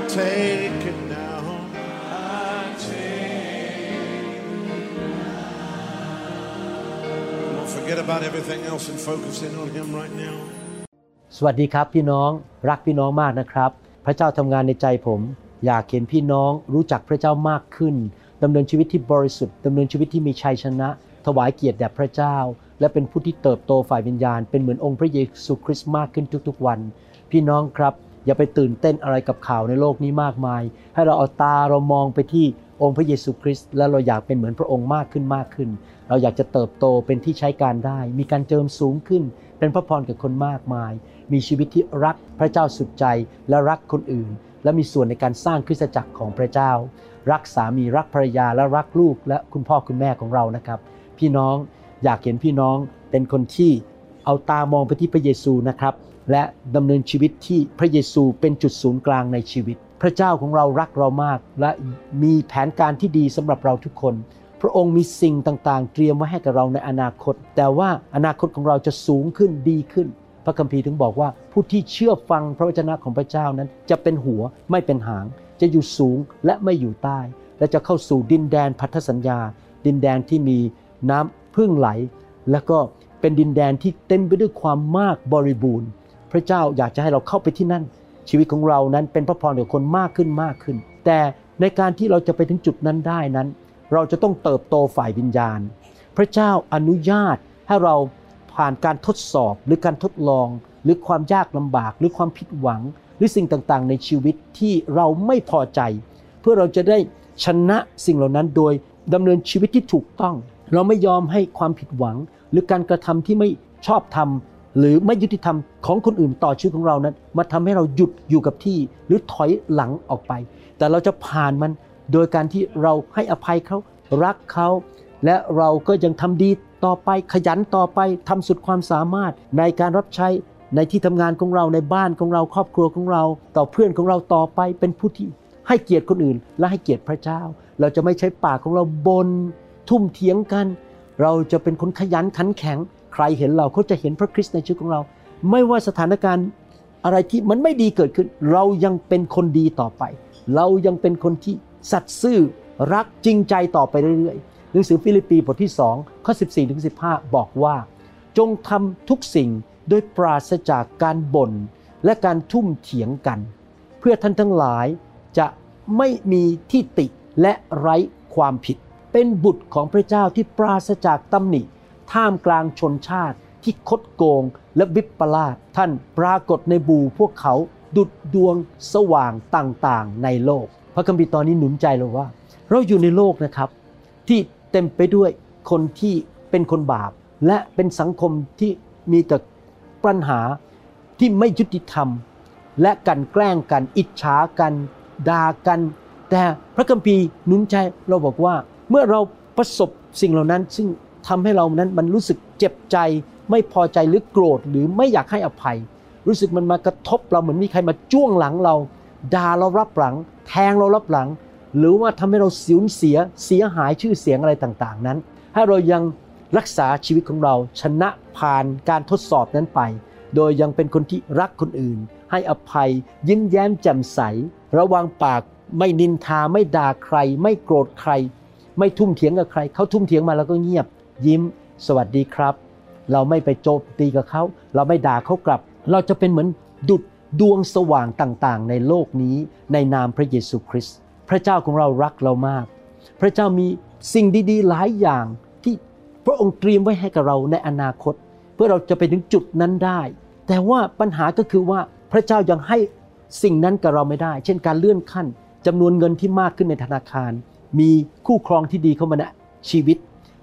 I take it now. I take it. Don't forget about everything else and focus in on Him right now. สวัสดีครับพี่น้องรักพี่น้องมากนะครับ พระเจ้าทำงานในใจผม อยากเห็นพี่น้องรู้จักพระเจ้ามากขึ้นดำเนินชีวิตที่บริสุทธิ์ดำเนินชีวิตที่มีชัยชนะ ถวายเกียรติแด่พระเจ้า และเป็นผู้ที่เติบโตฝ่ายวิญญาณ เป็นเหมือนองค์พระเยซูคริสต์มากขึ้นทุกๆวัน พี่น้องครับ อย่าไปตื่นเต้นอะไรกับข่าวในโลกนี้มากมาย ให้เราเอาตาเรามองไปที่องค์พระเยซูคริสต์และเราอยากเป็นเหมือนพระองค์มากขึ้นมากขึ้น เราอยากจะเติบโตเป็นที่ใช้การได้ มีการเจิมสูงขึ้น เป็นพระพรกับคนมากมาย มีชีวิตที่รักพระเจ้าสุดใจและรักคนอื่น และมีส่วนในการสร้างคริสตจักรของพระเจ้า รักสามีรักภรรยาและรักลูกและคุณพ่อคุณแม่ของเรานะครับ พี่น้องอยากเห็นพี่น้องเป็นคนที่เอาตามองไปที่พระเยซูนะครับ และดำเนินชีวิตที่พระเยซูเป็นจุดศูนย์กลางในชีวิต พระเจ้าของเรารักเรามาก และมีแผนการที่ดีสำหรับเราทุกคน พระองค์มีสิ่งต่างๆ เตรียมไว้ให้กับเราในอนาคต แต่ว่าอนาคตของเราจะสูงขึ้นดีขึ้น พระคัมภีร์ถึงบอกว่าผู้ที่เชื่อฟังพระวจนะของพระเจ้านั้น จะเป็นหัวไม่เป็นหาง จะอยู่สูงและไม่อยู่ใต้ และจะเข้าสู่ดินแดนพันธสัญญา ดินแดนที่มีน้ำพึ่งไหล และก็เป็นดินแดนที่เต็มไปด้วยความมากบริบูรณ์ พระเจ้าอยากจะให้เราเข้าไปที่นั่น ชีวิตของเรานั้นเป็นพระพรกับคนมากขึ้นมากขึ้น แต่ในการที่เราจะไปถึงจุดนั้นได้นั้น เราจะต้องเติบโตฝ่ายวิญญาณ พระเจ้าอนุญาตให้เราผ่านการทดสอบหรือการทดลอง หรือความยากลำบาก หรือความผิดหวัง หรือสิ่งต่างๆ ในชีวิตที่เราไม่พอใจ เพื่อเราจะได้ชนะสิ่งเหล่านั้นโดยดำเนินชีวิตที่ถูกต้อง เราไม่ยอมให้ความผิดหวัง หรือการกระทำที่ไม่ชอบธรรม หรือไม่ยุติธรรมของคนอื่นต่อชีวิตของเรานั้น มาทำให้เราหยุดอยู่กับที่หรือถอยหลังออกไป แต่เราจะผ่านมันโดยการที่เราให้อภัยเขารักเขาและเราก็ยังทำดีต่อไปขยันต่อไปทำสุดความสามารถในการรับใช้ในที่ทำงานของเราในบ้านของเราครอบครัวของเรา ต่อเพื่อนของเราต่อไปเป็นผู้ที่ให้เกียรติคนอื่น และให้เกียรติพระเจ้า เราจะไม่ใช้ปากของเราบน ทุ่มเถียงกัน เราจะเป็นคนขยันขันแข็ง ใครเห็นเราเขาจะเห็นพระคริสต์ในชีวิตของเรา ไม่ว่าสถานการณ์อะไรที่มันไม่ดีเกิดขึ้น เรายังเป็นคนดีต่อไป เรายังเป็นคนที่สัตย์ซื่อรักจริงใจต่อไปเรื่อยๆหนังสือฟิลิปปีบทที่2ข้อ14ถึง15 บอกว่า จงทำทุกสิ่งโดยปราศจากการบ่นและการทุ่มเถียงกัน เพื่อท่านทั้งหลายจะไม่มีที่ติและไร้ความผิด เป็นบุตรของพระเจ้าที่ปราศจากตำหนิ ท่ามกลางชนชาติที่คดโกงและวิปลาสท่านปรากฏในบูพวกเขาดุดดวงสว่างต่างๆในโลก พระคัมภีร์ตอนนี้หนุนใจเราว่า เราอยู่ในโลกนะครับ ที่เต็มไปด้วยคนที่เป็นคนบาป และเป็นสังคมที่มีแต่ปัญหาที่ไม่ยุติธรรม และกันแกล้งกัน อิจฉากันด่ากัน แต่พระคัมภีร์หนุนใจเราบอกว่าเมื่อเราประสบสิ่งเหล่านั้นซึ่ง ทำให้เรานั้นมันรู้สึกเจ็บใจ ไม่พอใจหรือโกรธหรือไม่อยากให้อภัย รู้สึกมันมากระทบเราเหมือนมีใครมาจ้วงหลังเราด่าเรารับหลัง แทงเรารับหลัง หรือว่าทำให้เราสูญเสียเสียหายชื่อเสียงอะไรต่างๆ นั้น ให้เรายังรักษาชีวิตของเราชนะผ่านการทดสอบนั้นไป โดยยังเป็นคนที่รักคนอื่น ให้อภัย ยิ้มแย้มแจ่มใส ระวังปากไม่นินทาไม่ด่าใคร ไม่โกรธใคร ไม่ทุ่มเถียงกับใคร เขาทุ่มเถียงมาแล้วก็เงียบ ยิ้ม สวัสดีครับ เราไม่ไปโจมตีกับเขา เราไม่ด่าเขากลับ เราจะเป็นเหมือนดุดดวงสว่างต่างๆ ในโลกนี้ในนามพระเยซูคริสต์พระเจ้าของเรารักเรามาก พระเจ้ามีสิ่งดีๆ หลายอย่างที่พระองค์เตรียมไว้ให้กับเราในอนาคต เพื่อเราจะไปถึงจุดนั้นได้ แต่ว่าปัญหาก็คือว่าพระเจ้ายังให้สิ่งนั้นกับเราไม่ได้ เช่นการเลื่อนขั้นจำนวนเงินที่มากขึ้นในธนาคาร มีคู่ครองที่ดีเข้ามาในชีวิต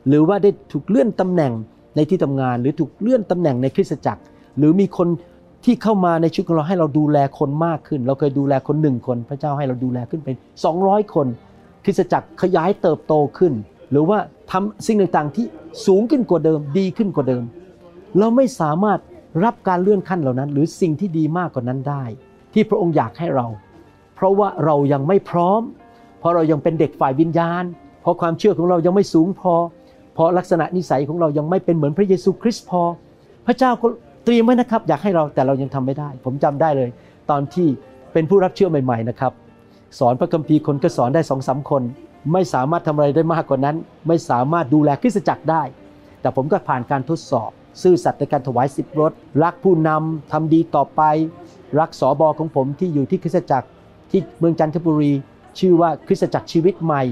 หรือว่าได้ถูกเลื่อนตำแหน่งในที่ทำงาน หรือถูกเลื่อนตำแหน่งในคริสตจักร หรือมีคนที่เข้ามาในชีวิตของเราให้เราดูแลคนมากขึ้น เราเคยดูแลคนหนึ่งคน พระเจ้าให้เราดูแลขึ้นเป็น 200 คน คริสตจักรขยายเติบโตขึ้น หรือว่าทำสิ่งต่างๆที่สูงขึ้นกว่าเดิมดีขึ้นกว่าเดิม เราไม่สามารถรับการเลื่อนขั้นเหล่านั้น หรือสิ่งที่ดีมากกว่านั้นได้ ที่พระองค์อยากให้เรา เพราะว่าเรายังไม่พร้อม เพราะเรายังเป็นเด็กฝ่ายวิญญาณ เพราะความเชื่อของเรายังไม่สูงพอ เพราะลักษณะนิสัยของเรายังไม่เป็นเหมือนพระเยซูคริสต์พอ พระเจ้าก็เตรียมไว้นะครับ อยากให้เราแต่เรายังทำไม่ได้ ผมจำได้เลย ตอนที่เป็นผู้รับเชื่อใหม่ ๆนะครับ สอนพระคัมภีร์คนก็สอนได้สองสาคน ไม่สามารถทำอะไรได้มากกว่านั้น ไม่สามารถดูแลคริสตจักรได้ แต่ผมก็ผ่านการทดสอบ ซื่อสัตย์ในการถวายสิบรถ รักผู้นำทำดีต่อไป รักสอบอของผมที่อยู่ที่คริสตจักรที่เมืองจันทบุรี ชื่อว่าคริสตจักรชีวิตใหม่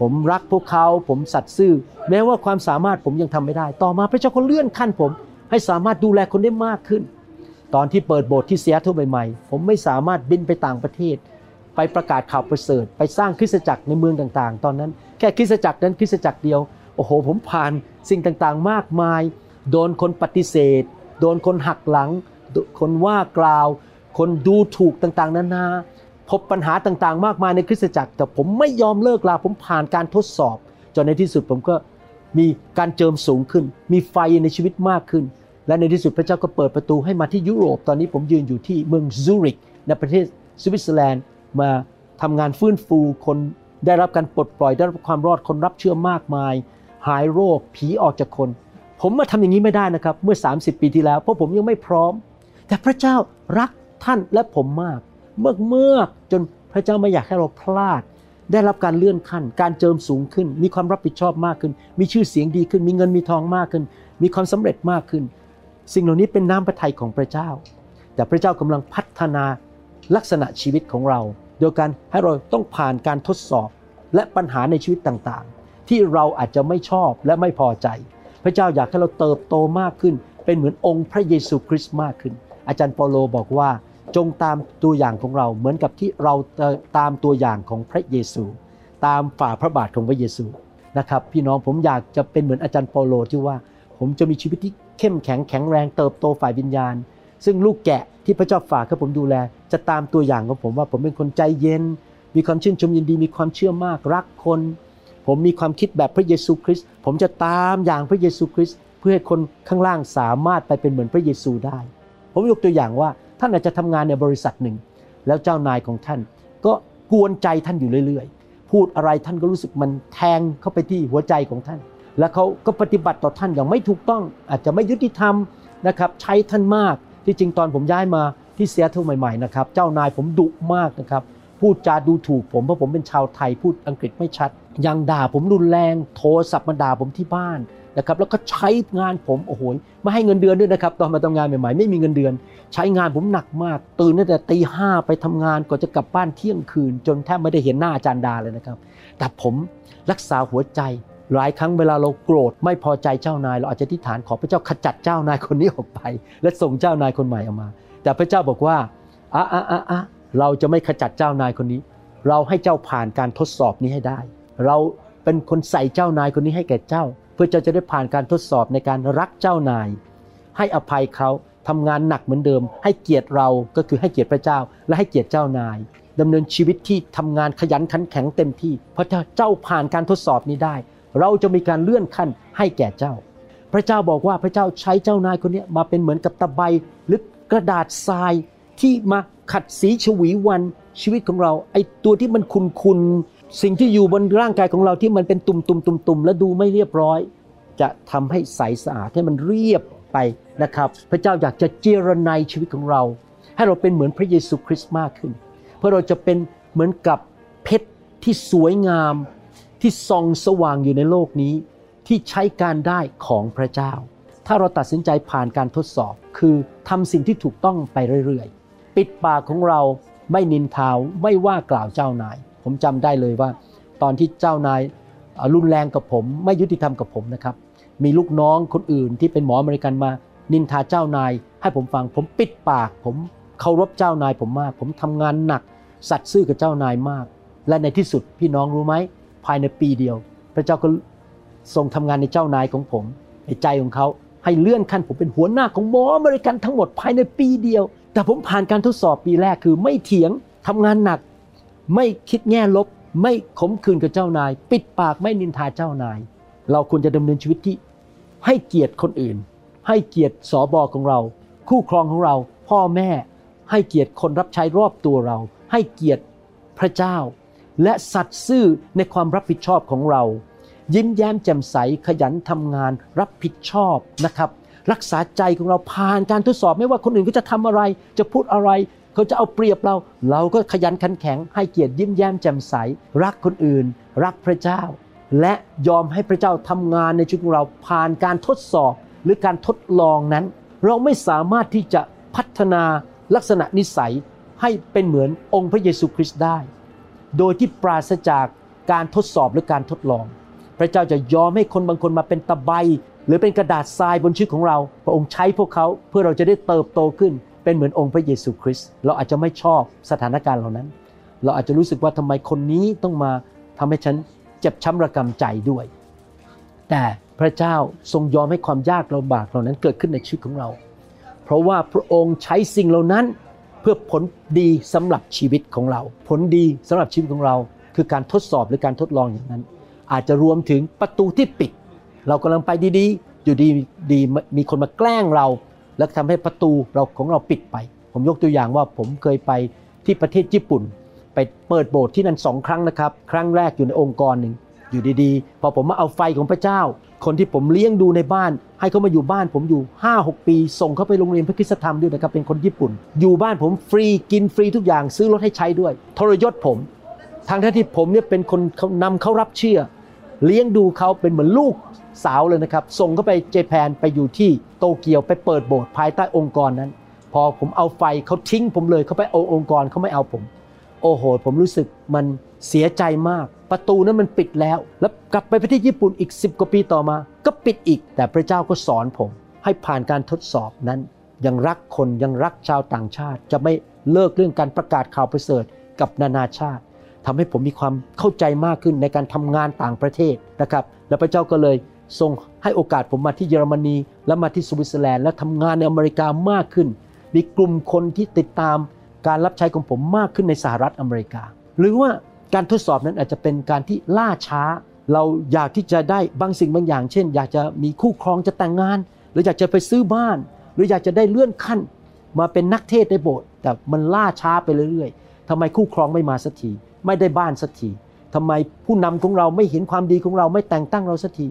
ผมรักพวกเขาผมสัตย์ซื่อ แม้ว่าความสามารถผมยังทำไม่ได้ ต่อมาพระเจ้าก็เลื่อนขั้นผม ให้สามารถดูแลคนได้มากขึ้น ตอนที่เปิดโบสถ์ที่เซียโตใหม่ๆ ผมไม่สามารถบินไปต่างประเทศ ไปประกาศข่าวประเสริฐ ไปสร้างคริสตจักรในเมืองต่างๆ ตอนนั้นแค่คริสตจักรนั้นคริสตจักรเดียวโอ้โห ผมผ่านสิ่งต่างๆมากมาย โดนคนปฏิเสธ โดนคนหักหลัง คนว่ากล่าว คนดูถูกต่างๆนานา พบปัญหาต่างๆ มากมายในคริสตจักร แต่ผมไม่ยอมเลิกลาผมผ่านการทดสอบ จนในที่สุดผมก็มีการเจิมสูงขึ้น มีไฟในชีวิตมากขึ้น และในที่สุดพระเจ้าก็เปิดประตูให้มาที่ยุโรป ตอนนี้ผมยืนอยู่ที่เมืองซูริกในประเทศสวิตเซอร์แลนด์มาทำงานฟื้นฟูคนได้รับการปลดปล่อยได้รับความรอดคนรับเชื่อมากมาย หายโรคผีออกจากคน ผมมาทำอย่างนี้ไม่ได้นะครับ เมื่อ 30 ปีที่แล้ว เพราะผมยังไม่พร้อม แต่พระเจ้ารักท่านและผมมากเมื่อเมื่อ จนพระเจ้าไม่อยากให้เราพลาด ได้รับการเลื่อนขั้น การเจิมสูงขึ้น มีความรับผิดชอบมากขึ้น มีชื่อเสียงดีขึ้น มีเงินมีทองมากขึ้น มีความสำเร็จมากขึ้น สิ่งเหล่านี้เป็นน้ำพระทัยของพระเจ้า แต่พระเจ้ากำลังพัฒนาลักษณะชีวิตของเรา โดยการให้เราต้องผ่านการทดสอบและปัญหาในชีวิตต่างๆ ที่เราอาจจะไม่ชอบและไม่พอใจ พระเจ้าอยากให้เราเติบโตมากขึ้น เป็นเหมือนองค์พระเยซูคริสต์มากขึ้น อาจารย์เปาโลบอกว่า จงตามตัวอย่างของเราเหมือนกับที่เราตามตัวอย่างของพระเยซู ตามฝ่าพระบาทของพระเยซูนะครับ พี่น้องผมอยากจะเป็นเหมือนอาจารย์เปาโลที่ว่า ผมจะมีชีวิตที่เข้มแข็งแข็งแรงเติบโตฝ่ายวิญญาณ ซึ่งลูกแกะที่พระเจ้าฝากให้ผมดูแล จะตามตัวอย่างของผมว่าผมเป็นคนใจเย็น มีความชื่นชมยินดีมีความเชื่อมากรักคน ผมมีความคิดแบบพระเยซูคริสต์ผมจะตามอย่างพระเยซูคริสต์เพื่อให้คนข้างล่างสามารถไปเป็นเหมือนพระเยซูได้ ผมยกตัวอย่างว่า ท่านอาจจะทำงานในบริษัทหนึ่ง แล้วเจ้านายของท่าน ก็กวนใจท่านอยู่เรื่อยๆ พูดอะไรท่านก็รู้สึกมันแทงเข้าไปที่หัวใจของท่าน แล้วเขาก็ปฏิบัติต่อท่านอย่างไม่ถูกต้อง อาจจะไม่ยุติธรรมนะครับใช้ท่านมากที่จริงตอนผมย้ายมาที่เซียเทิลใหม่ๆนะครับเจ้านายผมดุมากนะครับพูดจาดูถูกผมเพราะผมเป็นชาวไทยพูดอังกฤษไม่ชัด ยังด่าผมรุนแรงโทรศัพท์มาด่าผมที่บ้าน นะครับแล้วก็ใช้งานผมโอ้โหไม่ให้เงินเดือนด้วยนะครับตอนมาทำงานใหม่ๆไม่มีเงินเดือน ใช้งานผมหนักมาก ตื่นตั้งแต่ตีห้าไปทำงานก่อนจะกลับบ้านเที่ยงคืน จนแทบไม่ได้เห็นหน้าอาจารย์ดาเลยนะครับ แต่ผมรักษาหัวใจหลายครั้งเวลาเราโกรธไม่พอใจเจ้านาย เราอาจจะทิฏฐานขอพระเจ้าขจัดเจ้านายคนนี้ออกไป และส่งเจ้านายคนใหม่ออกมา แต่พระเจ้าบอกว่าอะอะอะอะเราจะไม่ขจัดเจ้านายคนนี้ เราให้เจ้าผ่านการทดสอบนี้ให้ได้ เราเป็นคนใส่เจ้านายคนนี้ให้แก่เจ้า พื่อเจ้าจะได้ผ่านการทดสอบในการรักเจ้านาย ให้อภัยเขาทำงานหนักเหมือนเดิม ให้เกียรติเราก็คือให้เกียรติพระเจ้า และให้เกียรติเจ้านายดำเนินชีวิตที่ทำงานขยันขันแข็งเต็มที่ เพราะถ้าเจ้าผ่านการทดสอบนี้ได้ เราจะมีการเลื่อนขั้นให้แก่เจ้า พระเจ้าบอกว่าพระเจ้าใช้เจ้านายคนนี้มาเป็นเหมือนกับตะไบหรือกระดาษทรายที่มาขัดสีฉวีวันชีวิตของเราไอตัวที่มันคุนคุน สิ่งที่อยู่บนร่างกายของเราที่มันเป็นตุ่มตุ่มตุ่มตุ่มและดูไม่เรียบร้อย จะทำให้ใสสะอาดให้มันเรียบไปนะครับ พระเจ้าอยากจะเจรไนชีวิตของเรา ให้เราเป็นเหมือนพระเยซูคริสต์มากขึ้น เพื่อเราจะเป็นเหมือนกับเพชรที่สวยงาม ที่ส่องสว่างอยู่ในโลกนี้ ที่ใช้การได้ของพระเจ้า ถ้าเราตัดสินใจผ่านการทดสอบ คือทำสิ่งที่ถูกต้องไปเรื่อยๆ ปิดปากของเราไม่นินทาวไม่ว่ากล่าวเจ้านาย ผมจำได้เลยว่า ตอนที่เจ้านายรุนแรงกับผม ไม่ยุติธรรมกับผมนะครับ มีลูกน้องคนอื่นที่เป็นหมออเมริกันมา นินทาเจ้านาย ให้ผมฟังผมปิดปาก ผมเคารพเจ้านายผมมาก ผมทำงานหนัก สัตย์ซื่อกับเจ้านายมาก และในที่สุดพี่น้องรู้ไหมภายในปีเดียว พระเจ้าก็ทรงทำงานในเจ้านายของผมในใจของเขาให้เลื่อนขั้นผมเป็นหัวหน้าของหมออเมริกันทั้งหมดภายในปีเดียว แต่ผมผ่านการทดสอบปีแรกคือไม่เถียงทำงานหนัก ไม่คิดแง่ลบ ไม่ขมขื่นกับเจ้านาย ปิดปากไม่นินทาเจ้านาย เราควรจะดำเนินชีวิตที่ให้เกียรติคนอื่น ให้เกียรติสอบอของเรา คู่ครองของเรา พ่อแม่ ให้เกียรติคนรับใช้รอบตัวเรา ให้เกียรติพระเจ้า และสัตย์ซื่อในความรับผิดชอบของเรา ยิ้มแย้มแจ่มใสขยันทำงาน รับผิดชอบนะครับ รักษาใจของเราผ่านการทดสอบไม่ว่าคนอื่นก็จะทำอะไร จะพูดอะไร เขาจะเอาเปรียบเรา เราก็ขยันขันแข็ง ให้เกียรติยิ้มแย้มแจ่มใส รักคนอื่น รักพระเจ้า และยอมให้พระเจ้าทำงานในชีวิตของเราผ่านการทดสอบหรือการทดลองนั้น เราไม่สามารถที่จะพัฒนาลักษณะนิสัยให้เป็นเหมือนองค์พระเยซูคริสต์ได้ โดยที่ปราศจากการทดสอบหรือการทดลอง พระเจ้าจะยอมให้คนบางคนมาเป็นตะไบหรือเป็นกระดาษทรายบนชีวิตของเรา พระองค์ใช้พวกเขาเพื่อเราจะได้เติบโตขึ้น เป็นเหมือนองค์พระเยซูคริสต์เราอาจจะไม่ชอบสถานการณ์เหล่านั้น เราอาจจะรู้สึกว่าทำไมคนนี้ต้องมาทำให้ฉันเจ็บช้ำระกำใจด้วย แต่พระเจ้าทรงยอมให้ความยากลำบากเหล่านั้นเกิดขึ้นในชีวิตของเรา เพราะว่าพระองค์ใช้สิ่งเหล่านั้นเพื่อผลดีสำหรับชีวิตของเรา ผลดีสำหรับชีวิตของเรา คือการทดสอบหรือการทดลองอย่างนั้น อาจจะรวมถึงประตูที่ปิด เรากำลังไปดีๆ อยู่ดีดีมีคนมาแกล้งเรา แล้วทำให้ประตูเราของเราปิดไป ผมยกตัวอย่างว่าผมเคยไปที่ประเทศญี่ปุ่น ไปเปิดโบสถ์ที่นั่นสองครั้งนะครับ ครั้งแรกอยู่ในองค์กรหนึ่งอยู่ดีๆ พอผมมาเอาไฟของพระเจ้า คนที่ผมเลี้ยงดูในบ้าน ให้เขามาอยู่บ้านผมอยู่ 5-6 ปี ส่งเขาไปโรงเรียนพระคุณธรรมด้วยนะครับเป็นคนญี่ปุ่น อยู่บ้านผมฟรีกินฟรีทุกอย่างซื้อรถให้ใช้ด้วย ทรยศผม ทางที่ผมเนี่ยเป็นคนนำเขารับเชื่อ เลี้ยงดูเขาเป็นเหมือนลูก สาวเลยนะครับ ส่งเขาไปเจแปนไปอยู่ที่โตเกียวไปเปิดโบสถ์ภายใต้องค์กรนั้น พอผมเอาไฟเขาทิ้งผมเลยเขาไปเอาองค์กรเขาไม่เอาผม โอ้โห ผมรู้สึกมันเสียใจมาก ประตูนั้นมันปิดแล้ว แล้วกลับไปประเทศญี่ปุ่นอีก 10 กว่าปีต่อมา ก็ปิดอีก แต่พระเจ้าก็สอนผม ให้ผ่านการทดสอบนั้น ยังรักคนยังรักชาวต่างชาติ จะไม่เลิกเรื่องการประกาศข่าวประเสริฐกับนานาชาติทำให้ผมมีความเข้าใจมากขึ้นในการทำงานต่างประเทศนะครับ แล้วพระเจ้าก็เลย ทรงให้โอกาสผมมาที่เยอรมนี และมาที่สวิตเซอร์แลนด์และทำงานในอเมริกามากขึ้น มีกลุ่มคนที่ติดตามการรับใช้ของผมมากขึ้นในสหรัฐอเมริกา หรือว่าการทดสอบนั้นอาจจะเป็นการที่ล่าช้า เราอยากที่จะได้บางสิ่งบางอย่าง เช่น อยากจะมีคู่ครองจะแต่งงาน หรืออยากจะไปซื้อบ้าน หรืออยากจะได้เลื่อนขั้น มาเป็นนักเทศในโบสถ์แต่มันล่าช้าไปเรื่อยๆทำไมคู่ครองไม่มาสักทีไม่ได้บ้านสักทีทำไมผู้นำของเราไม่เห็นความดีของเราไม่แต่งตั้งเราสักที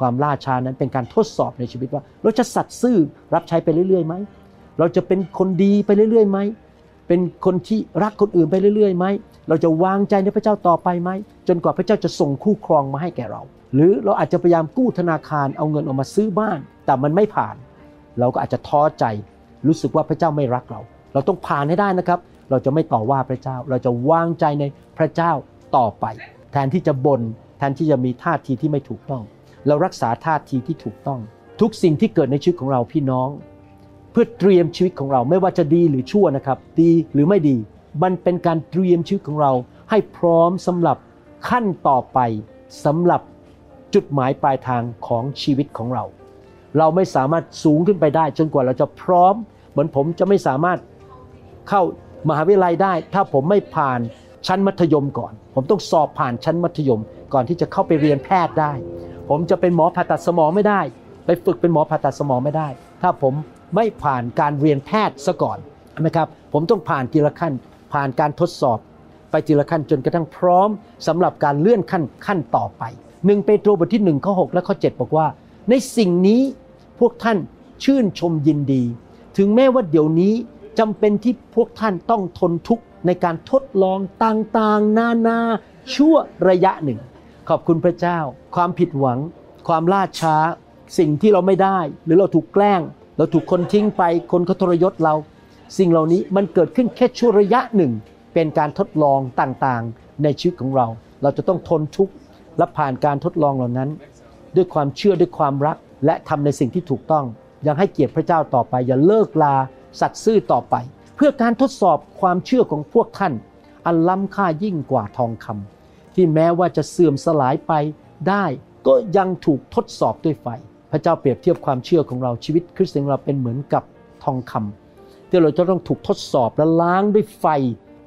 ความล่าช้านั้นเป็นการทดสอบในชีวิตว่า เราจะสัตย์ซื่อรับใช้ไปเรื่อยๆไหมเราจะเป็นคนดีไปเรื่อยๆไหมเป็นคนที่รักคนอื่นไปเรื่อยๆไหมเราจะวางใจในพระเจ้าต่อไปไหมจนกว่าพระเจ้าจะส่งคู่ครองมาให้แก่เรา หรือเราอาจจะพยายามกู้ธนาคารเอาเงินออกมาซื้อบ้าน แต่มันไม่ผ่าน เราก็อาจจะท้อใจ รู้สึกว่าพระเจ้าไม่รักเรา เราต้องผ่านให้ได้นะครับ เราจะไม่ต่อว่าพระเจ้า เราจะวางใจในพระเจ้าต่อไป แทนที่จะบน่นแทนที่จะมีท่าทีที่ไม่ถูกต้อง เรารักษาท่าทีที่ถูกต้อง ทุกสิ่งที่เกิดในชีวิตของเราพี่น้อง เพื่อเตรียมชีวิตของเราไม่ว่าจะดีหรือชั่วนะครับ ดีหรือไม่ดี มันเป็นการเตรียมชีวิตของเรา ให้พร้อมสำหรับขั้นต่อไปสำหรับจุดหมายปลายทางของชีวิตของเรา เราไม่สามารถสูงขึ้นไปได้ จนกว่าเราจะพร้อม เหมือนผมจะไม่สามารถเข้ามหาวิทยาลัยได้ ถ้าผมไม่ผ่านชั้นมัธยมก่อน ผมต้องสอบผ่านชั้นมัธยม ก่อนที่จะเข้าไปเรียนแพทย์ได้ ผมจะเป็นหมอผ่าตัดสมองไม่ได้ ไปฝึกเป็นหมอผ่าตัดสมองไม่ได้ ถ้าผมไม่ผ่านการเรียนแพทย์ซะก่อนนะครับผมต้องผ่านทีละขั้น ผ่านการทดสอบ ไปทีละขั้นจนกระทั่งพร้อมสำหรับการเลื่อนขั้นขั้นต่อไปหนึ่งเปโตรบทที่1ข้อ6และข้อ7บอกว่า ในสิ่งนี้พวกท่านชื่นชมยินดี ถึงแม้ว่าเดี๋ยวนี้จำเป็นที่พวกท่านต้องทนทุกข์ในการทดลองต่างๆ นานาชั่วระยะหนึ่ง ขอบคุณพระเจ้า ความผิดหวัง ความล่าช้า สิ่งที่เราไม่ได้ หรือเราถูกแกล้ง เราถูกคนทิ้งไป คนเขาทรยศเรา สิ่งเหล่านี้มันเกิดขึ้นแค่ชั่วระยะหนึ่ง เป็นการทดลองต่างๆ ในชีวิตของเรา เราจะต้องทนทุกข์และผ่านการทดลองเหล่านั้น ด้วยความเชื่อด้วยความรัก และทำในสิ่งที่ถูกต้อง ยังให้เกียรติพระเจ้าต่อไป อย่าเลิกลาสัตย์ซื่อต่อไป เพื่อการทดสอบความเชื่อของพวกท่าน อันล้ำค่ายิ่งกว่าทองคำ ที่แม้ว่าจะเสื่อมสลายไปได้ก็ยังถูกทดสอบด้วยไฟ พระเจ้าเปรียบเทียบความเชื่อของเราชีวิตคริสเตียนเราเป็นเหมือนกับทองคำที่เราจะต้องถูกทดสอบและล้างด้วยไฟ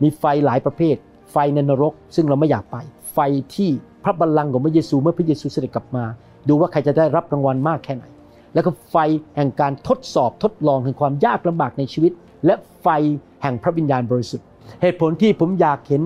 มีไฟหลายประเภท ไฟในนรก ซึ่งเราไม่อยากไป ไฟที่พระบัลลังก์ของพระเยซูเมื่อพระเยซูเสด็จกลับมา ดูว่าใครจะได้รับรางวัลมากแค่ไหน แล้วก็ไฟแห่งการทดสอบทดลองถึงความยากลำบากในชีวิต และไฟแห่งพระวิญญาณบริสุทธิ์ เหตุผลที่ผมอยากเห็น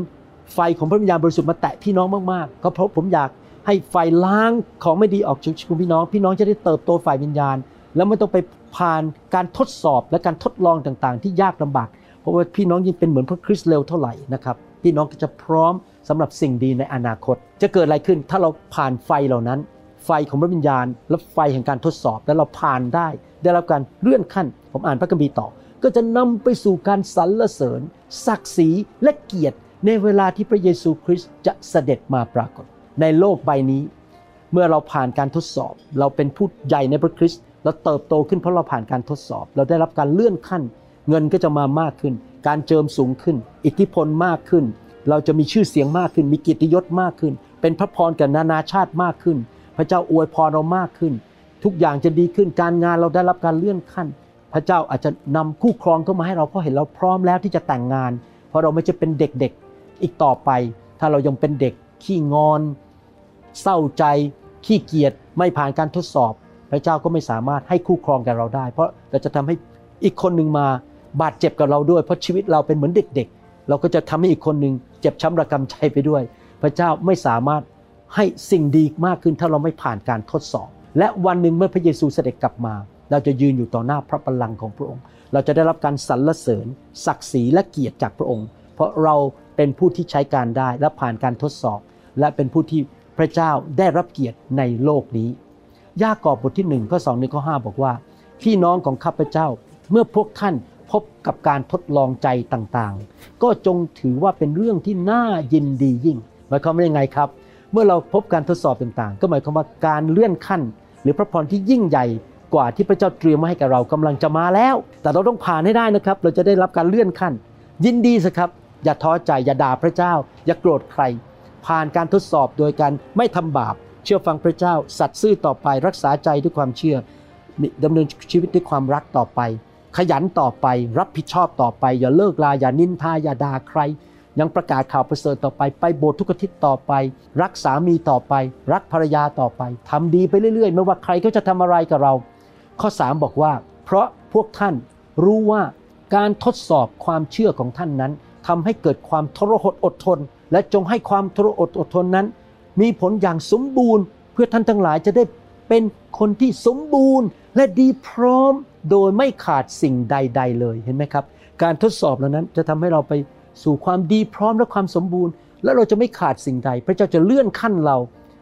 ไฟของพระวิญญาณบริสุทธิ์มาแตะพี่น้องมากๆก็เพราะผมอยากให้ไฟล้างของไม่ดีออกจากชีวิตพี่น้อง พี่น้องจะได้เติบโตฝ่ายวิญญาณ แล้วไม่ต้องไปผ่านการทดสอบและการทดลองต่างๆ ที่ยากลำบาก เพราะว่าพี่น้องยิ่งเป็นเหมือนพระคริสต์เร็วเท่าไหร่นะครับพี่น้องก็จะพร้อมสำหรับสิ่งดีในอนาคต จะเกิดอะไรขึ้นถ้าเราผ่านไฟเหล่านั้น ไฟของพระวิญญาณ และไฟแห่งการทดสอบแล้วเราผ่านได้ ได้รับการเลื่อนขั้น ผมอ่านพระคัมภีร์ต่อ ก็จะนำไปสู่การสรรเสริญ ศักดิ์ศรีและเกียรติ ในเวลาที่พระเยซูคริสต์จะเสด็จมาปรากฏ ในโลกใบนี้ เมื่อเราผ่านการทดสอบ เราเป็นผู้ใหญ่ในพระคริสต์เราเติบโตขึ้นเพราะเราผ่านการทดสอบ เราได้รับการเลื่อนขั้น เงินก็จะมามากขึ้น การเจิมสูงขึ้น อิทธิพลมากขึ้น เราจะมีชื่อเสียงมากขึ้น มีเกียรติยศมากขึ้น เป็นพระพรกับนานาชาติมากขึ้น พระเจ้าอวยพรเรามากขึ้น ทุกอย่างจะดีขึ้นการงานเราได้รับการเลื่อนขั้น พระเจ้าอาจจะนำคู่ครองเข้ามาให้เราเพราะเห็นเราพร้อมแล้วที่จะแต่งงาน เพราะเราไม่จะเป็นเด็กๆ อีกต่อไป ถ้าเรายังเป็นเด็กขี้งอน เศร้าใจ ขี้เกียจไม่ผ่านการทดสอบ พระเจ้าก็ไม่สามารถให้คู่ครองกับเราได้ เพราะเราจะทำให้อีกคนหนึ่งมาบาดเจ็บกับเราด้วย เพราะชีวิตเราเป็นเหมือนเด็ก ๆ เราก็จะทำให้อีกคนหนึ่งเจ็บช้ำระกำใจไปด้วย พระเจ้าไม่สามารถให้สิ่งดีมากขึ้นถ้าเราไม่ผ่านการทดสอบ และวันหนึ่งเมื่อพระเยซูเสด็จกลับมา เราจะยืนอยู่ต่อหน้าพระบัลลังก์ของพระองค์ เราจะได้รับการสรรเสริญ ศักดิ์ศรีและเกียรติจากพระองค์ เพราะเรา เป็นผู้ที่ใช้การได้และผ่านการทดสอบ และเป็นผู้ที่พระเจ้าได้รับเกียรติในโลกนี้ ยากอบบทที่1ข้อ2ในข้อ5บอกว่า พี่น้องของข้าพเจ้าเมื่อพวกท่านพบกับการทดลองใจต่างๆ ก็จงถือว่าเป็นเรื่องที่น่ายินดียิ่งหมายความว่ายังไงครับ เมื่อเราพบการทดสอบต่างๆ ก็หมายความว่าการเลื่อนขั้น หรือพระพรที่ยิ่งใหญ่กว่าที่พระเจ้าเตรียมมาให้กับเรากำลังจะมาแล้ว แต่เราต้องผ่านให้ได้นะครับ เราจะได้รับการเลื่อนขั้น ยินดีสิครับ อย่าท้อใจอย่าด่าพระเจ้า อย่าโกรธใคร ผ่านการทดสอบโดยการไม่ทำบาป เชื่อฟังพระเจ้า สัตย์ซื่อต่อไปรักษาใจด้วยความเชื่อดำเนินชีวิตด้วยความรักต่อไป ขยันต่อไป รับผิดชอบต่อไป อย่าเลิกลาอย่านินทาอย่าด่าใคร ยังประกาศข่าวประเสริฐต่อไป ไปโบสถ์ทุกอาทิตย์ต่อไป รักสามีต่อไป รักภรรยาต่อไปทำดีไปเรื่อยๆ ไม่ว่าใครเขาจะทำอะไรกับเรา ข้อ 3 บอกว่า เพราะพวกท่านรู้ว่าการทดสอบความเชื่อของท่านนั้น ทำให้เกิดความทรหดอดทน และจงให้ความทรหดอดทนนั้น มีผลอย่างสมบูรณ์ เพื่อท่านทั้งหลายจะได้เป็นคนที่สมบูรณ์ และดีพร้อมโดยไม่ขาดสิ่งใด ๆ เลยเห็นไหมครับ การทดสอบเหล่านั้นจะทำให้เราไปสู่ความดีพร้อมและความสมบูรณ์ และเราจะไม่ขาดสิ่งใด พระเจ้าจะเลื่อนขั้นเรา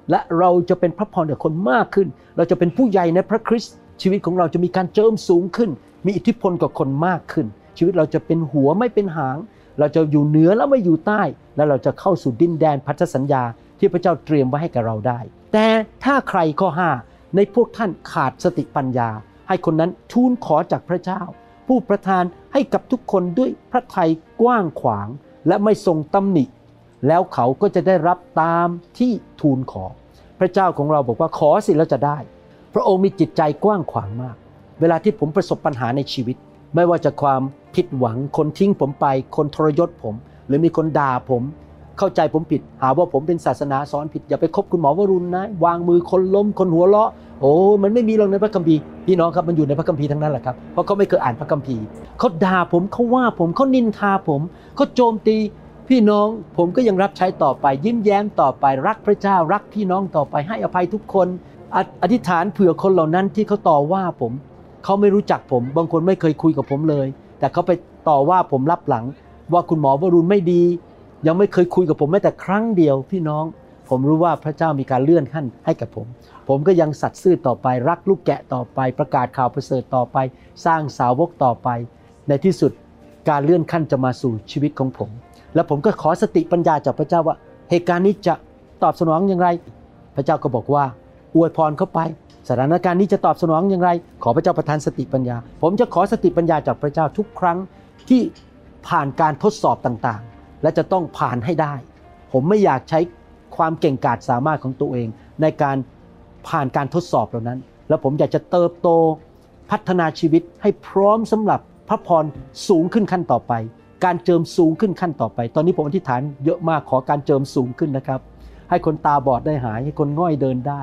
และเราจะเป็นพระพรกับคนมากขึ้น เราจะเป็นผู้ใหญ่ในพระคริสต์ชีวิตของเราจะมีการเจิมสูงขึ้น มีอิทธิพลกับคนมากขึ้น ชีวิตเราจะเป็นหัวไม่เป็นหาง เราจะอยู่เหนือแล้วไม่อยู่ใต้ และเราจะเข้าสู่ดินแดนพันธสัญญาที่พระเจ้าเตรียมไว้ให้กับเราได้ แต่ถ้าใครข้อห้าในพวกท่านขาดสติปัญญา ให้คนนั้นทูลขอจากพระเจ้า ผู้ประทานให้กับทุกคนด้วยพระทัยกว้างขวาง และไม่ทรงตำหนิ แล้วเขาก็จะได้รับตามที่ทูลขอ พระเจ้าของเราบอกว่าขอสิแล้วจะได้ พระองค์มีจิตใจกว้างขวางมาก เวลาที่ผมประสบปัญหาในชีวิต ไม่ว่าจะความผิดหวังคนทิ้งผมไป คนทรยศผม หรือมีคนด่าผม เข้าใจผมผิด หาว่าผมเป็นศาสนาสอนผิด อย่าไปคบคุณหมอวรุณนะ วางมือคนล้มคนหัวเราะ โอ้ มันไม่มีหรอกในพระคัมภีร์พี่น้องครับมันอยู่ในพระคัมภีร์ทั้งนั้นแหละครับเพราะเขาไม่เคยอ่านพระคัมภีร์เขาด่าผมเขาว่าผมเขานินทาผมเขาโจมตีพี่น้องผมก็ยังรับใช้ต่อไป ยิ้มแย้มต่อไปรักพระเจ้ารักพี่น้องต่อไปให้อภัยทุกคนออธิษฐานเผื่อคนเหล่านั้นที่เขาต่อว่าผม เขาไม่รู้จักผม บางคนไม่เคยคุยกับผมเลย แต่เขาไปต่อว่าผมรับหลัง ว่าคุณหมอวรุณไม่ดี ยังไม่เคยคุยกับผมแม้แต่ครั้งเดียวพี่น้อง ผมรู้ว่าพระเจ้ามีการเลื่อนขั้นให้กับผม ผมก็ยังสัตย์ซื่อต่อไป รักลูกแกะต่อไป ประกาศข่าวประเสริฐต่อไป สร้างสาวกต่อไป ในที่สุดการเลื่อนขั้นจะมาสู่ชีวิตของผม แล้วผมก็ขอสติปัญญาจากพระเจ้าว่าเหตุการณ์นี้จะตอบสนองอย่างไร พระเจ้าก็บอกว่าอวยพรเข้าไป สถานการณ์นี้จะตอบสนองอย่างไร ขอพระเจ้าประทานสติปัญญา ผมจะขอสติปัญญาจากพระเจ้าทุกครั้งที่ผ่านการทดสอบต่างๆ และจะต้องผ่านให้ได้ ผมไม่อยากใช้ความเก่งกาจสามารถของตัวเอง ในการผ่านการทดสอบเหล่านั้น แล้วผมอยากจะเติบโตพัฒนาชีวิตให้พร้อมสำหรับพระพรสูงขึ้นขั้นต่อไป การเจิมสูงขึ้นขั้นต่อไป ตอนนี้ผมอธิษฐานเยอะมากขอการเจิมสูงขึ้นนะครับ ให้คนตาบอดได้หาย ให้คนง่อยเดินได้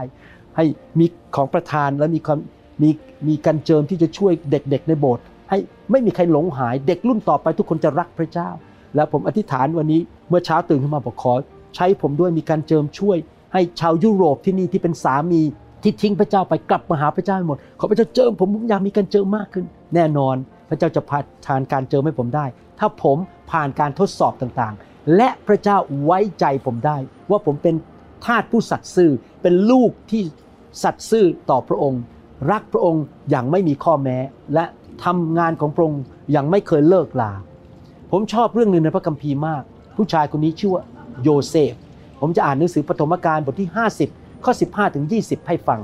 ให้มีของประทานและมีความมีมีการเจิมที่จะช่วยเด็กๆในโบสถ์ให้ไม่มีใครหลงหายเด็กรุ่นต่อไปทุกคนจะรักพระเจ้า แล้วผมอธิษฐานวันนี้เมื่อเช้าตื่นขึ้นมาบอกขอ ใช้ผมด้วยมีการเจิมช่วย ให้ชาวยุโรปที่นี่ที่เป็นสามีที่ทิ้งพระเจ้าไปกลับมาหาพระเจ้าหมดขอพระเจ้าเจิมผมผมอยากมีการเจิมมากขึ้น แน่นอนพระเจ้าจะพาทานการเจิมให้ผมได้ ถ้าผมผ่านการทดสอบต่างๆ และพระเจ้าไว้ใจผมได้ ว่าผมเป็น ทาสผู้สัตย์ซื่อเป็นลูกที่สัตย์ซื่อต่อพระองค์ รักพระองค์อย่างไม่มีข้อแม้ และทำงานของพระองค์อย่างไม่เคยเลิกลา ผมชอบเรื่องหนึ่งในพระคัมภีร์มาก ผู้ชายคนนี้ชื่อว่าโยเซฟ ผมจะอ่านหนังสือปฐมกาลบทที่ 50 ข้อ 15 ถึง 20 ให้ฟัง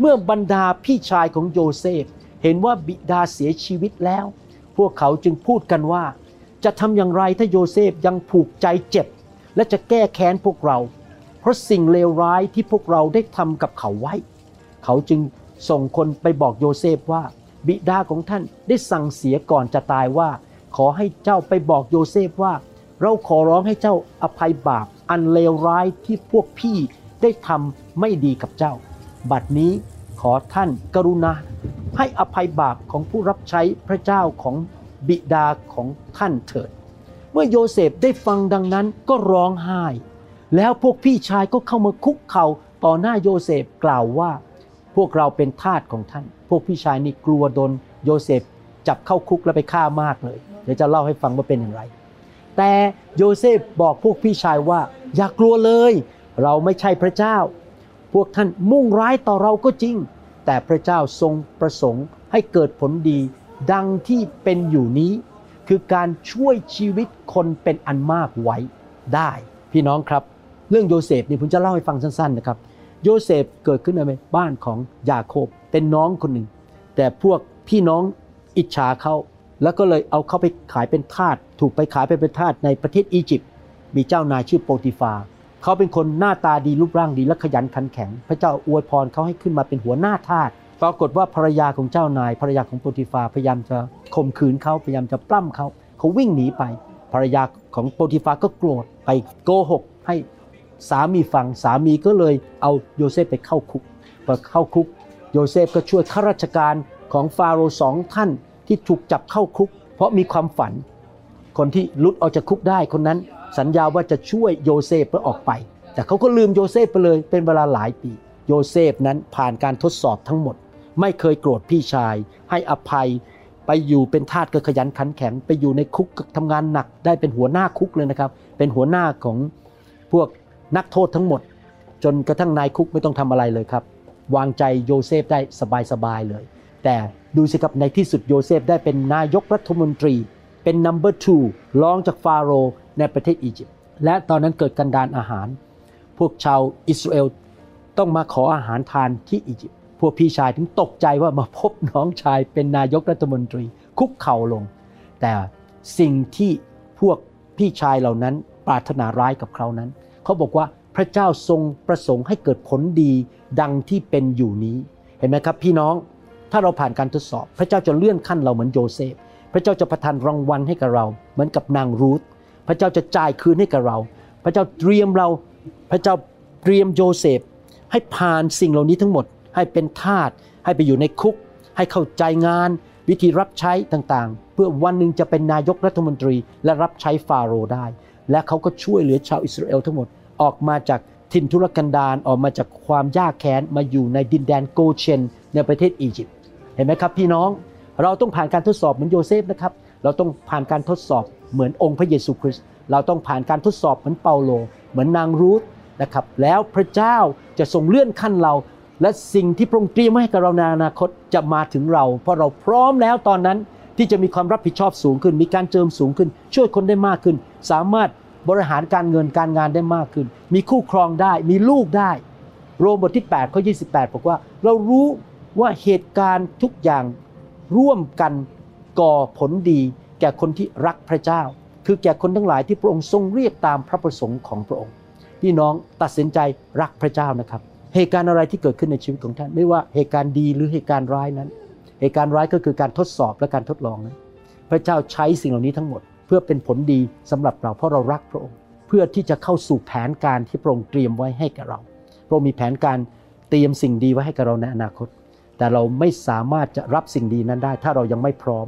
เมื่อบรรดาพี่ชายของโยเซฟ เห็นว่าบิดาเสียชีวิตแล้ว พวกเขาจึงพูดกันว่า จะทำอย่างไรถ้าโยเซฟยังผูกใจเจ็บ และจะแก้แค้นพวกเรา เพราะสิ่งเลวร้ายที่พวกเราได้ทำกับเขาไว้ เขาจึงส่งคนไปบอกโยเซฟว่า บิดาของท่านได้สั่งเสียก่อนจะตายว่า ขอให้เจ้าไปบอกโยเซฟว่า เราขอร้องให้เจ้าอภัยบาปอันเลวร้ายที่พวกพี่ได้ทำไม่ดีกับเจ้า บัดนี้ขอท่านกรุณาให้อภัยบาปของผู้รับใช้พระเจ้าของบิดาของท่านเถิด เมื่อโยเซฟได้ฟังดังนั้นก็ร้องไห้ แล้วพวกพี่ชายก็เข้ามาคุกเข่าต่อหน้าโยเซฟกล่าวว่า พวกเราเป็นทาสของท่าน พวกพี่ชายนี่กลัวโดนโยเซฟจับเข้าคุกแล้วไปฆ่ามากเลย เดี๋ยวจะเล่าให้ฟังว่าเป็นอย่างไร แต่โยเซฟบอกพวกพี่ชายว่า อย่ากลัวเลย เราไม่ใช่พระเจ้า พวกท่านมุ่งร้ายต่อเราก็จริง แต่พระเจ้าทรงประสงค์ให้เกิดผลดี ดังที่เป็นอยู่นี้ คือการช่วยชีวิตคนเป็นอันมากไว้ได้ พี่น้องครับ เรื่องโยเซฟนี่ผมจะเล่าให้ฟังสั้นๆนะครับ โยเซฟเกิดขึ้นในบ้านของยาโคบเป็นน้องคนหนึ่ง แต่พวกพี่น้องอิจฉาเขาแล้วก็เลยเอาเขาไปขายเป็นทาสถูกไปขายไปเป็นทาสในประเทศอียิปต์มีเจ้านายชื่อโปติฟาเขาเป็นคนหน้าตาดีรูปร่างดีและขยันขันแข็ง พระเจ้าอวยพรเขาให้ขึ้นมาเป็นหัวหน้าทาสปรากฏว่าภรรยาของเจ้านายภรรยาของโปติฟาพยายามจะข่มขืนเขาพยายามจะปล้ำเขาเขาวิ่งหนีไป ภรรยาของโปติฟาก็โกรธไปโกหกให้ สามีฟังสามีก็เลยเอาโยเซฟไปเข้าคุกพอเข้าคุก โยเซฟก็ช่วยข้าราชการของฟาโรห์สองท่านที่ถูกจับเข้าคุก เพราะมีความฝัน คนที่หลุดออกจากคุกได้คนนั้น สัญญาว่าจะช่วยโยเซฟเพื่อออกไป แต่เขาก็ลืมโยเซฟไปเลยเป็นเวลาหลายปี โยเซฟนั้นผ่านการทดสอบทั้งหมด ไม่เคยโกรธพี่ชาย ให้อภัยไปอยู่เป็นทาสก็ขยันขันแข็ง ไปอยู่ในคุกก็ทำงานหนักได้เป็นหัวหน้าคุกเลยนะครับ เป็นหัวหน้าของพวก นักโทษทั้งหมด จนกระทั่งนายคุกไม่ต้องทำอะไรเลยครับ วางใจโยเซฟได้สบายๆเลย แต่ดูสิครับในที่สุดโยเซฟได้เป็นนายกรัฐมนตรี เป็น number two รองจากฟาโรห์ในประเทศอียิปต์และตอนนั้นเกิดกันดานอาหาร พวกชาวอิสราเอลต้องมาขออาหารทานที่อียิปต์พวกพี่ชายถึงตกใจว่ามาพบน้องชายเป็นนายกรัฐมนตรี คุกเข่าลง แต่สิ่งที่พวกพี่ชายเหล่านั้นปรารถนาร้ายกับเขานั้น เขาบอกว่าพระเจ้าทรงประสงค์ให้เกิดผลดีดังที่เป็นอยู่นี้ เห็นไหมครับ พี่น้อง ถ้าเราผ่านการทดสอบ พระเจ้าจะเลื่อนขั้นเราเหมือนโยเซฟ พระเจ้าจะประทานรางวัลให้กับเรา เหมือนกับนางรูธ พระเจ้าจะจ่ายคืนให้กับเรา พระเจ้าเตรียมเรา พระเจ้าเตรียมโยเซฟ ให้ผ่านสิ่งเหล่านี้ทั้งหมด ให้เป็นทาส ให้ไปอยู่ในคุก ให้เข้าใจงาน วิธีรับใช้ต่างๆ เพื่อวันหนึ่งจะเป็นนายกรัฐมนตรี และรับใช้ฟาโรห์ได้ และเขาก็ช่วยเหลือชาวอิสราเอลทั้งหมดออกมาจากถิ่นทุรกันดารออกมาจากความยากแค้นมาอยู่ในดินแดนโกเชน ในประเทศอียิปต์เห็นไหมครับพี่น้องเราต้องผ่านการทดสอบเหมือนโยเซฟนะครับเราต้องผ่านการทดสอบเหมือนองค์พระเยซูคริสต์เราต้องผ่านการทดสอบเหมือนเปาโล เหมือนนางรูธนะครับแล้วพระเจ้าจะทรงเลื่อนขั้นเรา และสิ่งที่พระองค์เตรียมไว้ให้กับเราในอนาคตจะมาถึงเรา เพราะเราพร้อมแล้วตอนนั้นที่จะมีความรับผิดชอบสูงขึ้น มีการเจิมสูงขึ้น ช่วยคนได้มากขึ้น สามารถ บริหารการเงินการงานได้มากขึ้น มีคู่ครองได้ มีลูกได้ โรมบทที่8ข้อ28 บอกว่า เรารู้ว่าเหตุการณ์ทุกอย่างร่วมกันก่อผลดี แก่คนที่รักพระเจ้า คือแก่คนทั้งหลายที่พระองค์ทรงเรียกตามพระประสงค์ของพระองค์ พี่น้องตัดสินใจรักพระเจ้านะครับ เหตุการณ์อะไรที่เกิดขึ้นในชีวิตของท่าน ไม่ว่าเหตุการณ์ดีหรือเหตุการณ์ร้ายนั้น เหตุการณ์ร้ายก็คือการทดสอบและการทดลองนั้น พระเจ้าใช้สิ่งเหล่านี้ทั้งหมด พื่อเป็นผลดีสำหรับเราเพราะเรารักพระองค์ เพื่อที่จะเข้าสู่แผนการที่พระองค์เตรียมไว้ให้กับเรา พระองค์มีแผนการเตรียมสิ่งดีไว้ให้กับเราในอนาคต แต่เราไม่สามารถจะรับสิ่งดีนั้นได้ ถ้าเรายังไม่พร้อม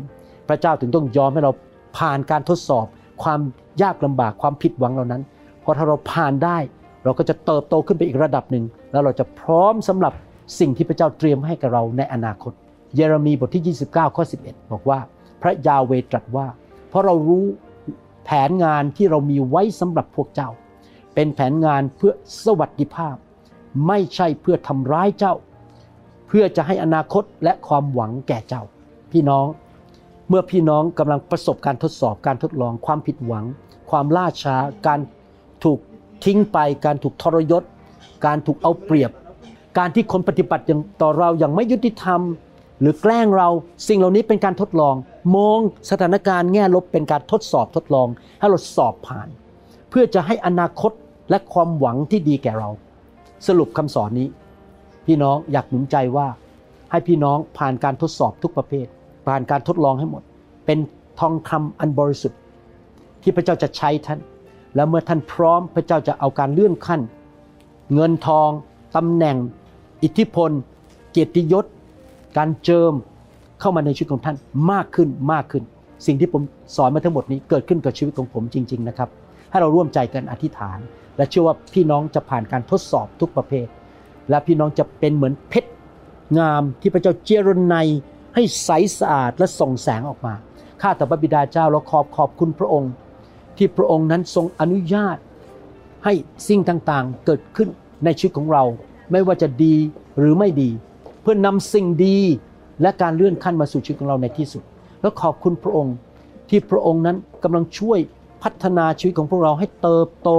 พระเจ้าถึงต้องยอมให้เราผ่านการทดสอบ ความยากลำบากความผิดหวังเหล่านั้น เพราะถ้าเราผ่านได้เราก็จะเติบโตขึ้นไปอีกระดับหนึ่ง แล้วเราจะพร้อมสำหรับสิ่งที่พระเจ้าเตรียมให้กับเราในอนาคต เยเรมีบทที่ 29 ข้อ 11 บอกว่า พระยาเวตรัสว่า เพราะเรารู้แผนงานที่เรามีไว้สำหรับพวกเจ้า เป็นแผนงานเพื่อสวัสดิภาพ ไม่ใช่เพื่อทำร้ายเจ้า เพื่อจะให้อนาคตและความหวังแก่เจ้า พี่น้องเมื่อพี่น้องกำลังประสบการทดสอบการทดลองความผิดหวัง ความล่าช้า การถูกทิ้งไป การถูกทรยศ การถูกเอาเปรียบ การที่คนปฏิบัติอย่างต่อเราอย่างไม่ยุติธรรม หรือแกล้งเราสิ่งเหล่านี้เป็นการทดลอง มองสถานการณ์แง่ลบเป็นการทดสอบทดลอง ให้เราสอบผ่าน เพื่อจะให้อนาคตและความหวังที่ดีแก่เรา สรุปคำสอนนี้ พี่น้องอยากหนุนใจว่า ให้พี่น้องผ่านการทดสอบทุกประเภท ผ่านการทดลองให้หมด เป็นทองคำอันบริสุทธิ์ ที่พระเจ้าจะใช้ท่าน แล้วเมื่อท่านพร้อมพระเจ้าจะเอาการเลื่อนขั้น เงินทองตำแหน่ง อิทธิพล เกียรติยศ การเจิม เข้ามาในชีวิตของท่านมากขึ้นมากขึ้น สิ่งที่ผมสอนมาทั้งหมดนี้เกิดขึ้นกับชีวิตของผมจริง ๆ นะครับ ให้เราร่วมใจกันอธิษฐาน และเชื่อว่าพี่น้องจะผ่านการทดสอบทุกประเภท และพี่น้องจะเป็นเหมือนเพชรงามที่พระเจ้าเจรไนให้ใสสะอาดและส่องแสงออกมาข้าแต่พระบิดาเจ้าเราขอบขอบคุณพระองค์ ที่พระองค์นั้นทรงอนุญาต ให้สิ่งต่างๆเกิดขึ้นในชีวิตของเรา ไม่ว่าจะดีหรือไม่ดี เพื่อนำสิ่งดี และการเลื่อนขั้นมาสู่ชีวิตของเราในที่สุด แล้วขอบคุณพระองค์ที่พระองค์นั้นกำลังช่วยพัฒนาชีวิตของพวกเราให้เติบโต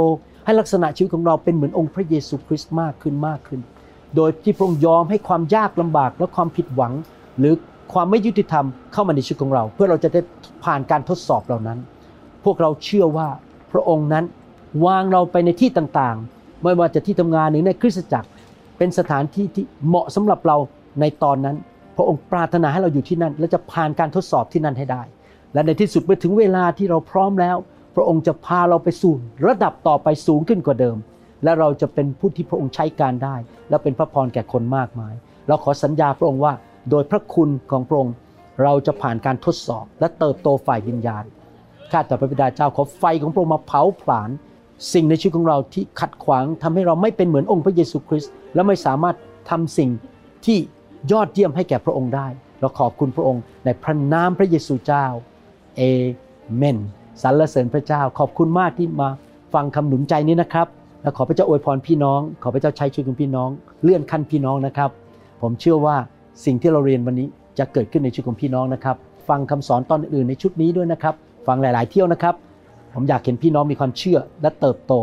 ให้ลักษณะชีวิตของเราเป็นเหมือนองค์พระเยซูคริสต์มากขึ้นมากขึ้น โดยที่พระองค์ยอมให้ความยากลำบากและความผิดหวัง หรือความไม่ยุติธรรมเข้ามาในชีวิตของเรา เพื่อเราจะได้ผ่านการทดสอบเหล่านั้น พวกเราเชื่อว่าพระองค์นั้นวางเราไปในที่ต่างๆ ไม่ว่าจะที่ทำงานหรือในคริสตจักร เป็นสถานที่ที่เหมาะสำหรับเราในตอนนั้น พระองค์ปรารถนาให้เราอยู่ที่นั่น และจะผ่านการทดสอบที่นั่นให้ได้ และในที่สุดเมื่อถึงเวลาที่เราพร้อมแล้ว พระองค์จะพาเราไปสู่ระดับต่อไปสูงขึ้นกว่าเดิม และเราจะเป็นผู้ที่พระองค์ใช้การได้ และเป็นพระพรแก่คนมากมาย เราขอสัญญาพระองค์ว่า โดยพระคุณของพระองค์เราจะผ่านการทดสอบ และเติบโตฝ่ายวิญญาณข้าแต่พระบิดาเจ้าขอไฟของพระองค์มาเผาผลาญสิ่งในชีวิตของเราที่ขัดขวางทำให้เราไม่เป็นเหมือนองค์พระเยซูคริสต์และไม่สามารถทำสิ่งที่ ยอดเยี่ยมให้แก่พระองค์ได้ เราขอบคุณพระองค์ในพระนามพระเยซูเจ้าเอเมนสรรเสริญพระเจ้า ขอบคุณมากที่มาฟังคำหนุนใจนี้นะครับ และขอพระเจ้าอวยพรพี่น้อง ขอพระเจ้าใช้ชีวิตของพี่น้อง เลื่อนขั้นพี่น้องนะครับ ผมเชื่อว่าสิ่งที่เราเรียนวันนี้จะเกิดขึ้นในชีวิตของพี่น้องนะครับ ฟังคำสอนตอนอื่นในชุดนี้ด้วยนะครับ ฟังหลาย ๆ เที่ยวนะครับ ผมอยากเห็นพี่น้องมีความเชื่อและเติบโต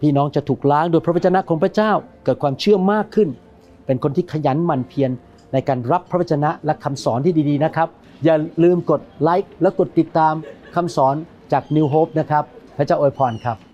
พี่น้องจะถูกล้างโดยพระวจนะของพระเจ้า เกิดความเชื่อมากขึ้น เป็นคนที่ขยันหมั่นเพียรในการรับพระวจนะและคำสอนที่ดีๆนะครับ อย่าลืมกดไลค์และกดติดตามคำสอนจาก New Hope นะครับ พระเจ้าอวยพรครับ